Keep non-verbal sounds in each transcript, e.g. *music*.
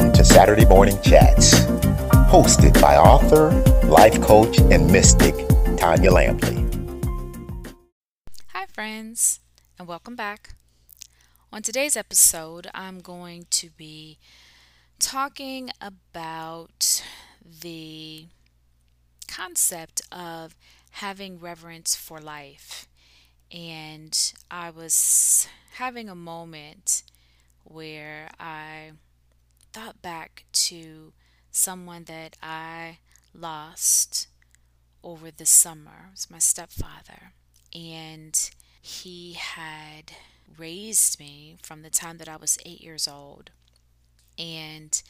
Welcome to Saturday Morning Chats, hosted by author, life coach, and mystic Tanya Lampley. Hi, friends, and welcome back. On today's episode, I'm going to be talking about the concept of having reverence for life. And I was having a moment where I thought back to someone that I lost over the summer. It was my stepfather. And he had raised me from the time that I was eight years old. And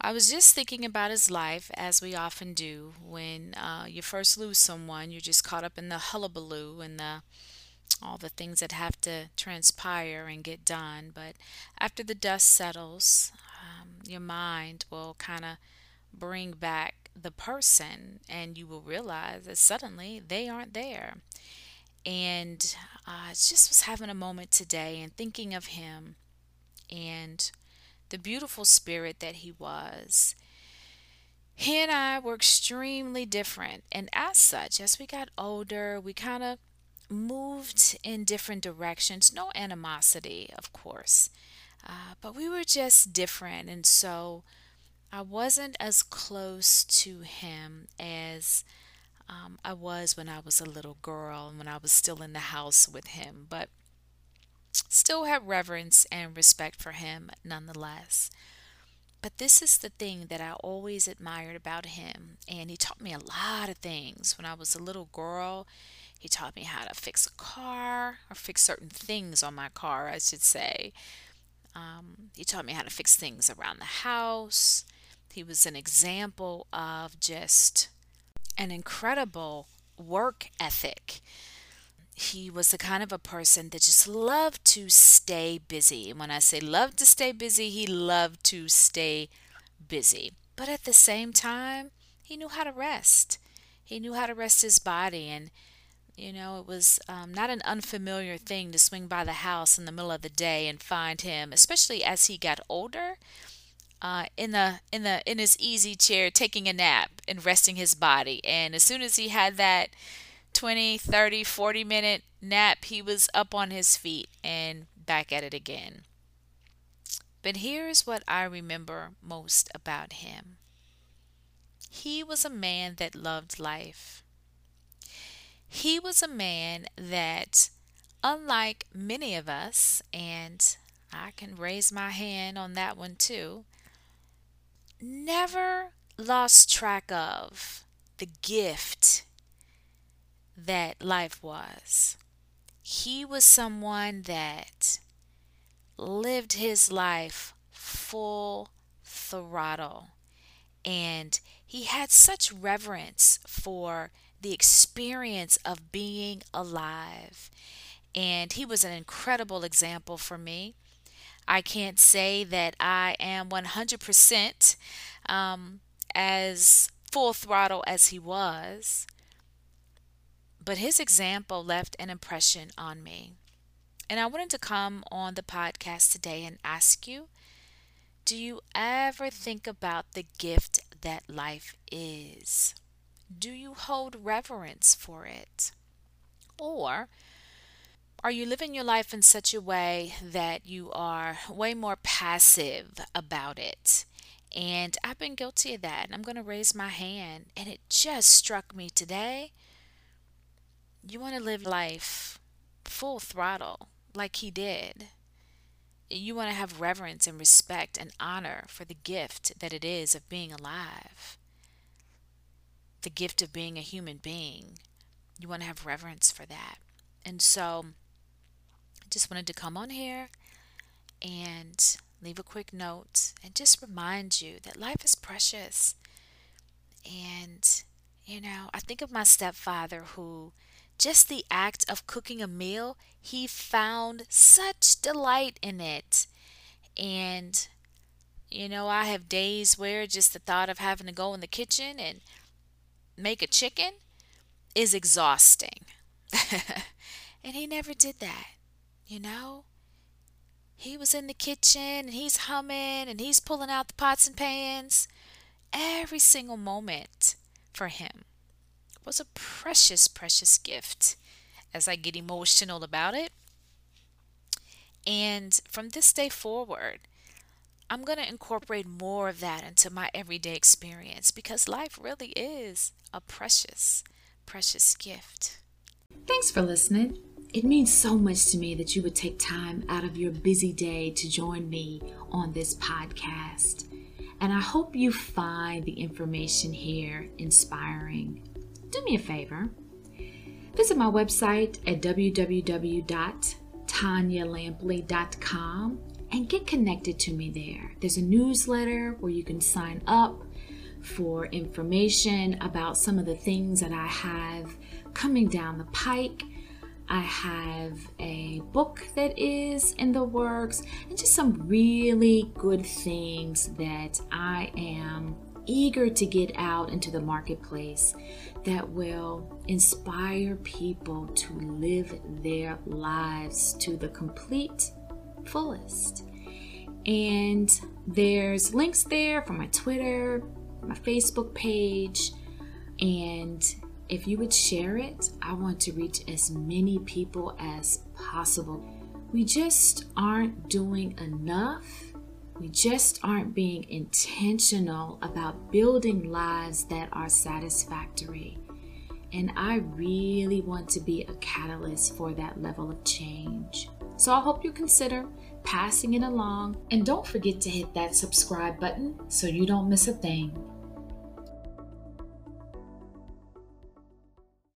I was just thinking about his life, as we often do. When uh, you first lose someone, you're just caught up in the hullabaloo and the all the things that have to transpire and get done. But after the dust settles, um, your mind will kind of bring back the person, and you will realize that suddenly they aren't there. And I just was having a moment today and thinking of him and the beautiful spirit that he was. He and I were extremely different, and as such, as we got older, we kind of moved in different directions. No animosity, of course, uh, but we were just different. And so I wasn't as close to him as um, I was when I was a little girl and when I was still in the house with him, but still had reverence and respect for him nonetheless. But this is the thing that I always admired about him, and he taught me a lot of things. When I was a little girl, he taught me how to fix a car or fix certain things on my car, I should say. Um, he taught me how to fix things around the house. He was an example of just an incredible work ethic. He was the kind of a person that just loved to stay busy. And when I say loved to stay busy, he loved to stay busy. But at the same time, he knew how to rest. He knew how to rest his body and you know, it was um, not an unfamiliar thing to swing by the house in the middle of the day and find him, especially as he got older, uh, in the in the in his easy chair taking a nap and resting his body. And as soon as he had that 20, 30, 40 minute nap, he was up on his feet and back at it again. But here's what I remember most about him. He was a man that loved life. He was a man that, unlike many of us, and I can raise my hand on that one too, never lost track of the gift that life was. He was someone that lived his life full throttle and he had such reverence for the experience of being alive. And he was an incredible example for me. I can't say that I am 100% um, as full throttle as he was, but his example left an impression on me. And I wanted to come on the podcast today and ask you do you ever think about the gift that life is? Do you hold reverence for it? Or are you living your life in such a way that you are way more passive about it? And I've been guilty of that. And I'm going to raise my hand. And it just struck me today. You want to live life full throttle like he did. You want to have reverence and respect and honor for the gift that it is of being alive the gift of being a human being. You want to have reverence for that. And so I just wanted to come on here and leave a quick note and just remind you that life is precious. And, you know, I think of my stepfather who just the act of cooking a meal, he found such delight in it. And, you know, I have days where just the thought of having to go in the kitchen and make a chicken is exhausting. *laughs* and he never did that, you know? he was in the kitchen and he's humming and he's pulling out the pots and pans. Every single moment for him was a precious, precious gift as I get emotional about it. And from this day forward, I'm going to incorporate more of that into my everyday experience because life really is a precious, precious gift. Thanks for listening. It means so much to me that you would take time out of your busy day to join me on this podcast. And I hope you find the information here inspiring. Do me a favor visit my website at www.tanyalampley.com and get connected to me there. There's a newsletter where you can sign up for information about some of the things that I have coming down the pike. I have a book that is in the works and just some really good things that I am eager to get out into the marketplace that will inspire people to live their lives to the complete fullest. And there's links there for my Twitter, my Facebook page, and if you would share it, I want to reach as many people as possible. We just aren't doing enough we just aren't being intentional about building lives that are satisfactory. And I really want to be a catalyst for that level of change. So I hope you consider passing it along. And don't forget to hit that subscribe button so you don't miss a thing.